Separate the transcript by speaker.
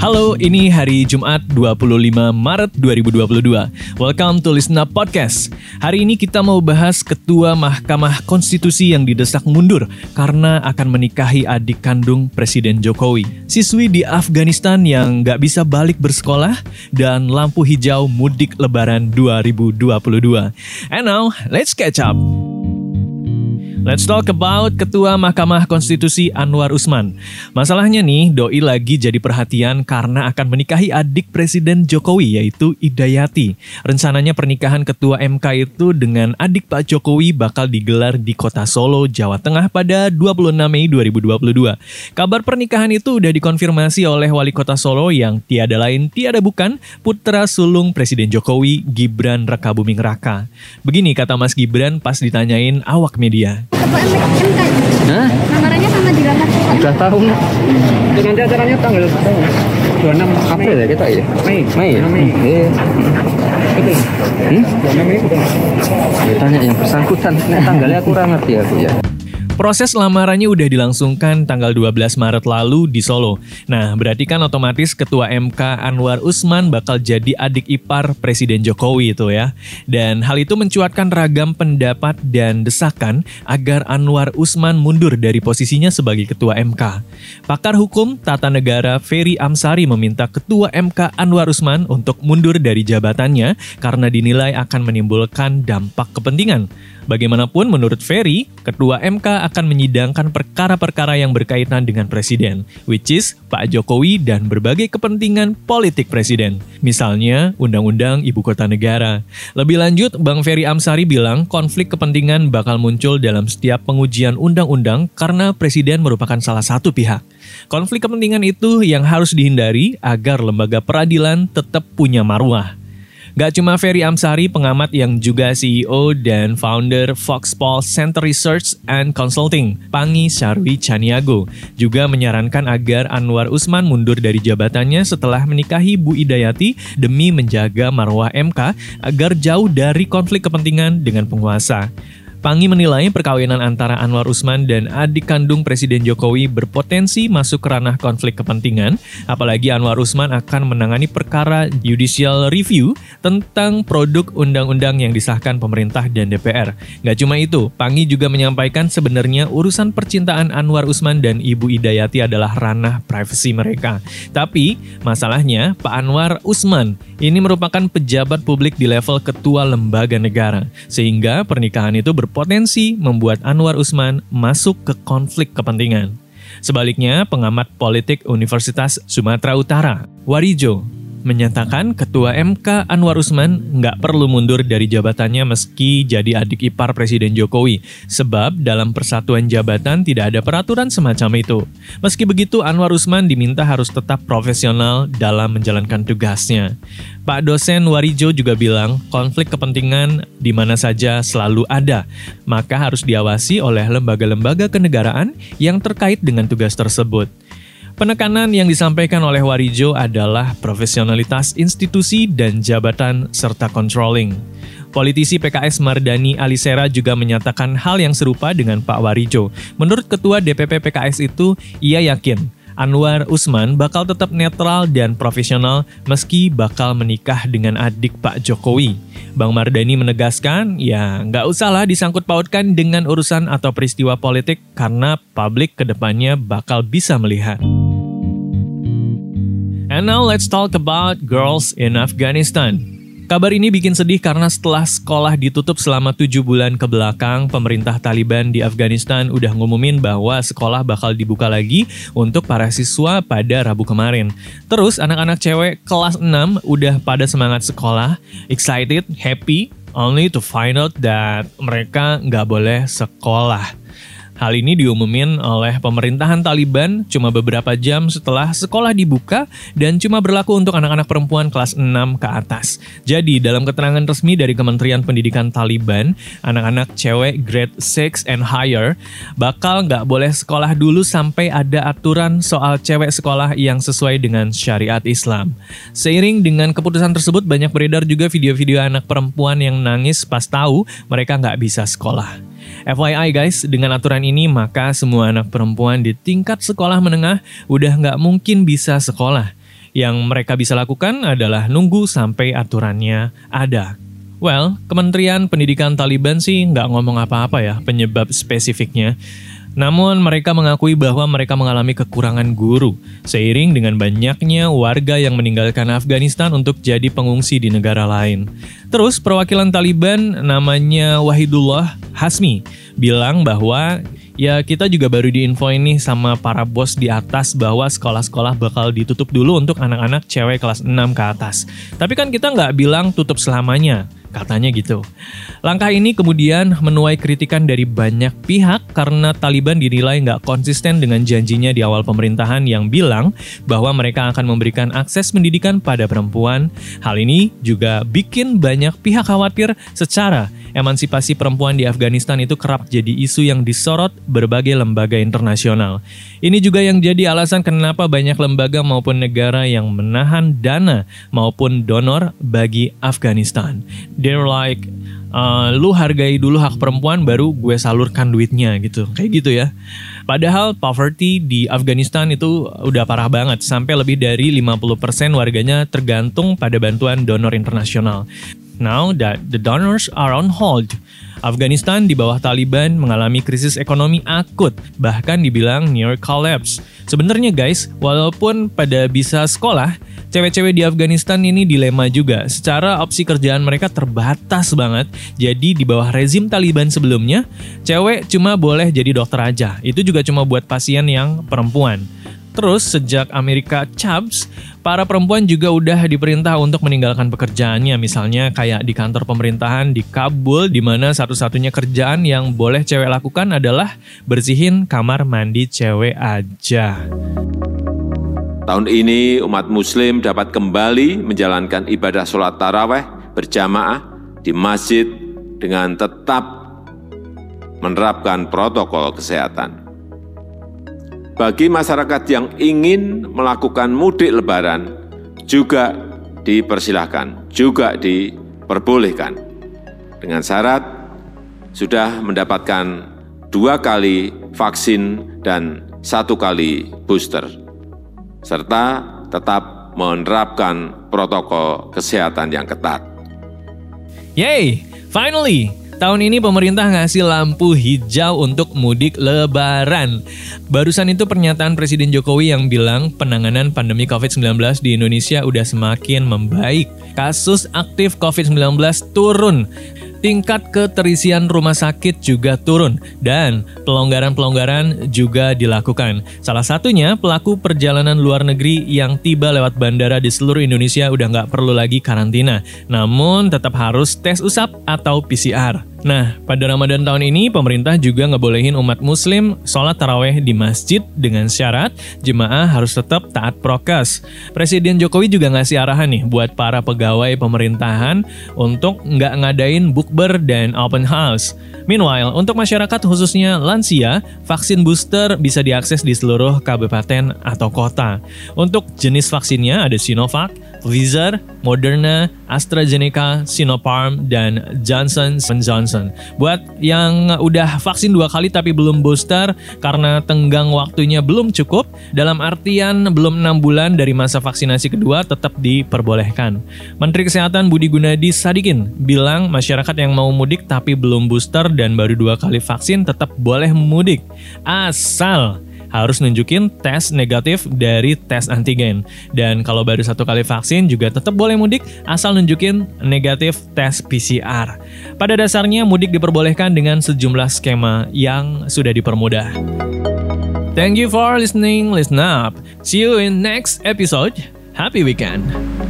Speaker 1: Halo, ini hari Jumat 25 Maret 2022. Welcome to Listen Up Podcast. Hari ini kita mau bahas Ketua Mahkamah Konstitusi yang didesak mundur karena akan menikahi adik kandung Presiden Jokowi. Siswi di Afghanistan yang nggak bisa balik bersekolah dan lampu hijau mudik lebaran 2022. And now, let's catch up. Let's talk about Ketua Mahkamah Konstitusi Anwar Usman. Masalahnya nih, Doi lagi jadi perhatian karena akan menikahi adik Presiden Jokowi yaitu Idayati. Rencananya pernikahan Ketua MK itu dengan adik Pak Jokowi bakal digelar di kota Solo, Jawa Tengah pada 26 Mei 2022. Kabar pernikahan itu udah dikonfirmasi oleh Wali Kota Solo yang tiada lain tiada bukan putra sulung Presiden Jokowi Gibran Rakabuming Raka. Begini kata Mas Gibran pas ditanyain awak media.
Speaker 2: Ketua MK.
Speaker 3: Hah?
Speaker 2: Lamarannya sama dilamar
Speaker 3: Udah tahu nggak?
Speaker 4: Itu nanti acaranya tanggal 26
Speaker 3: April ya kita ya?
Speaker 4: Mei.
Speaker 3: Mei ya?
Speaker 4: Mei.
Speaker 3: Iya. Hmm?
Speaker 4: 26 Mei betul.
Speaker 3: Ya, tanya yang bersangkutan. Nah, tanggalnya kurang ngerti aku ya.
Speaker 1: Proses lamarannya udah dilangsungkan tanggal 12 Maret lalu di Solo. Nah, berarti kan otomatis Ketua MK Anwar Usman bakal jadi adik ipar Presiden Jokowi itu ya. Dan hal itu mencuatkan ragam pendapat dan desakan agar Anwar Usman mundur dari posisinya sebagai Ketua MK. Pakar hukum tata negara Ferry Amsari meminta Ketua MK Anwar Usman untuk mundur dari jabatannya karena dinilai akan menimbulkan dampak kepentingan. Bagaimanapun menurut Ferry, Ketua MK akan menyidangkan perkara-perkara yang berkaitan dengan Presiden, which is Pak Jokowi dan berbagai kepentingan politik Presiden. Misalnya, Undang-Undang Ibu Kota Negara. Lebih lanjut, Bang Ferry Amsari bilang konflik kepentingan bakal muncul dalam setiap pengujian undang-undang karena Presiden merupakan salah satu pihak. Konflik kepentingan itu yang harus dihindari agar lembaga peradilan tetap punya marwah. Gak cuma Ferry Amsari, pengamat yang juga CEO dan founder Foxpol Center Research and Consulting, Pangi Sarwi Chaniago, juga menyarankan agar Anwar Usman mundur dari jabatannya setelah menikahi Bu Idayati demi menjaga marwah MK agar jauh dari konflik kepentingan dengan penguasa. Pangi menilai perkawinan antara Anwar Usman dan adik kandung Presiden Jokowi berpotensi masuk ranah konflik kepentingan, apalagi Anwar Usman akan menangani perkara judicial review tentang produk undang-undang yang disahkan pemerintah dan DPR. Gak cuma itu, Pangi juga menyampaikan sebenarnya urusan percintaan Anwar Usman dan Ibu Idayati adalah ranah privasi mereka. Tapi, masalahnya Pak Anwar Usman ini merupakan pejabat publik di level ketua lembaga negara, sehingga pernikahan itu berpotensi membuat Anwar Usman masuk ke konflik kepentingan. Sebaliknya, pengamat politik Universitas Sumatera Utara, Warijo, menyatakan Ketua MK Anwar Usman nggak perlu mundur dari jabatannya meski jadi adik ipar Presiden Jokowi, sebab dalam persatuan jabatan tidak ada peraturan semacam itu. Meski begitu, Anwar Usman diminta harus tetap profesional dalam menjalankan tugasnya. Pak dosen Warijo juga bilang konflik kepentingan di mana saja selalu ada, maka harus diawasi oleh lembaga-lembaga kenegaraan yang terkait dengan tugas tersebut. Penekanan yang disampaikan oleh Warijo adalah profesionalitas institusi dan jabatan serta controlling. Politisi PKS Mardani Alisera juga menyatakan hal yang serupa dengan Pak Warijo. Menurut Ketua DPP PKS itu, ia yakin Anwar Usman bakal tetap netral dan profesional meski bakal menikah dengan adik Pak Jokowi. Bang Mardani menegaskan, ya nggak usahlah disangkut pautkan dengan urusan atau peristiwa politik karena publik ke depannya bakal bisa melihat. And now let's talk about girls in Afghanistan. Kabar ini bikin sedih karena setelah sekolah ditutup selama tujuh bulan ke belakang, pemerintah Taliban di Afghanistan udah ngumumin bahwa sekolah bakal dibuka lagi untuk para siswa pada Rabu kemarin. Terus anak-anak cewek kelas 6 udah pada semangat sekolah, excited, happy, only to find out that mereka nggak boleh sekolah. Hal ini diumumin oleh pemerintahan Taliban cuma beberapa jam setelah sekolah dibuka dan cuma berlaku untuk anak-anak perempuan kelas 6 ke atas. Jadi dalam keterangan resmi dari Kementerian Pendidikan Taliban, anak-anak cewek grade 6 and higher bakal nggak boleh sekolah dulu sampai ada aturan soal cewek sekolah yang sesuai dengan syariat Islam. Seiring dengan keputusan tersebut banyak beredar juga video-video anak perempuan yang nangis pas tahu mereka nggak bisa sekolah. FYI guys, dengan aturan ini maka semua anak perempuan di tingkat sekolah menengah udah nggak mungkin bisa sekolah. Yang mereka bisa lakukan adalah nunggu sampai aturannya ada. Well, Kementerian Pendidikan Taliban sih nggak ngomong apa-apa ya penyebab spesifiknya. Namun mereka mengakui bahwa mereka mengalami kekurangan guru, seiring dengan banyaknya warga yang meninggalkan Afghanistan untuk jadi pengungsi di negara lain. Terus perwakilan Taliban namanya Wahidullah Hasmi bilang bahwa ya kita juga baru diinfo ini sama para bos di atas bahwa sekolah-sekolah bakal ditutup dulu untuk anak-anak cewek kelas 6 ke atas. Tapi kan kita nggak bilang tutup selamanya. Katanya gitu. Langkah ini kemudian menuai kritikan dari banyak pihak karena Taliban dinilai nggak konsisten dengan janjinya di awal pemerintahan yang bilang bahwa mereka akan memberikan akses pendidikan pada perempuan. Hal ini juga bikin banyak pihak khawatir secara emansipasi perempuan di Afghanistan itu kerap jadi isu yang disorot berbagai lembaga internasional. Ini juga yang jadi alasan kenapa banyak lembaga maupun negara yang menahan dana maupun donor bagi Afghanistan. They're like uh, lu hargai dulu hak perempuan baru gue salurkan duitnya gitu. Kayak gitu ya. Padahal poverty di Afghanistan itu udah parah banget. Sampai lebih dari 50% warganya tergantung pada bantuan donor internasional now that the donors are on hold Afghanistan di bawah Taliban mengalami krisis ekonomi akut, bahkan dibilang near collapse. Sebenarnya guys, walaupun pada bisa sekolah, cewek-cewek di Afghanistan ini dilema juga. Secara opsi kerjaan mereka terbatas banget. Jadi di bawah rezim Taliban sebelumnya, cewek cuma boleh jadi dokter aja. Itu juga cuma buat pasien yang perempuan. Terus sejak Amerika Chabs, para perempuan juga udah diperintah untuk meninggalkan pekerjaannya. Misalnya kayak di kantor pemerintahan di Kabul, di mana satu-satunya kerjaan yang boleh cewek lakukan adalah bersihin kamar mandi cewek aja.
Speaker 5: Tahun ini umat muslim dapat kembali menjalankan ibadah sholat taraweh berjamaah di masjid dengan tetap menerapkan protokol kesehatan. Bagi masyarakat yang ingin melakukan mudik lebaran juga dipersilahkan, juga diperbolehkan. Dengan syarat sudah mendapatkan dua kali vaksin dan satu kali booster, serta tetap menerapkan protokol kesehatan yang ketat.
Speaker 1: Yay! Finally, Tahun ini pemerintah ngasih lampu hijau untuk mudik lebaran. Barusan itu pernyataan Presiden Jokowi yang bilang penanganan pandemi COVID-19 di Indonesia udah semakin membaik. Kasus aktif COVID-19 turun tingkat keterisian rumah sakit juga turun dan pelonggaran-pelonggaran juga dilakukan. Salah satunya pelaku perjalanan luar negeri yang tiba lewat bandara di seluruh Indonesia udah nggak perlu lagi karantina, namun tetap harus tes usap atau PCR. Nah, pada Ramadan tahun ini, pemerintah juga ngebolehin umat muslim sholat taraweh di masjid dengan syarat jemaah harus tetap taat prokes. Presiden Jokowi juga ngasih arahan nih buat para pegawai pemerintahan untuk nggak ngadain bukber dan open house. Meanwhile, untuk masyarakat khususnya lansia, vaksin booster bisa diakses di seluruh kabupaten atau kota. Untuk jenis vaksinnya ada Sinovac, Pfizer, Moderna, AstraZeneca, Sinopharm, dan Johnson Johnson. Buat yang udah vaksin dua kali tapi belum booster karena tenggang waktunya belum cukup, dalam artian belum enam bulan dari masa vaksinasi kedua tetap diperbolehkan. Menteri Kesehatan Budi Gunadi Sadikin bilang masyarakat yang mau mudik tapi belum booster dan baru dua kali vaksin tetap boleh mudik. Asal harus nunjukin tes negatif dari tes antigen. Dan kalau baru satu kali vaksin juga tetap boleh mudik asal nunjukin negatif tes PCR. Pada dasarnya mudik diperbolehkan dengan sejumlah skema yang sudah dipermudah. Thank you for listening, listen up. See you in next episode. Happy weekend.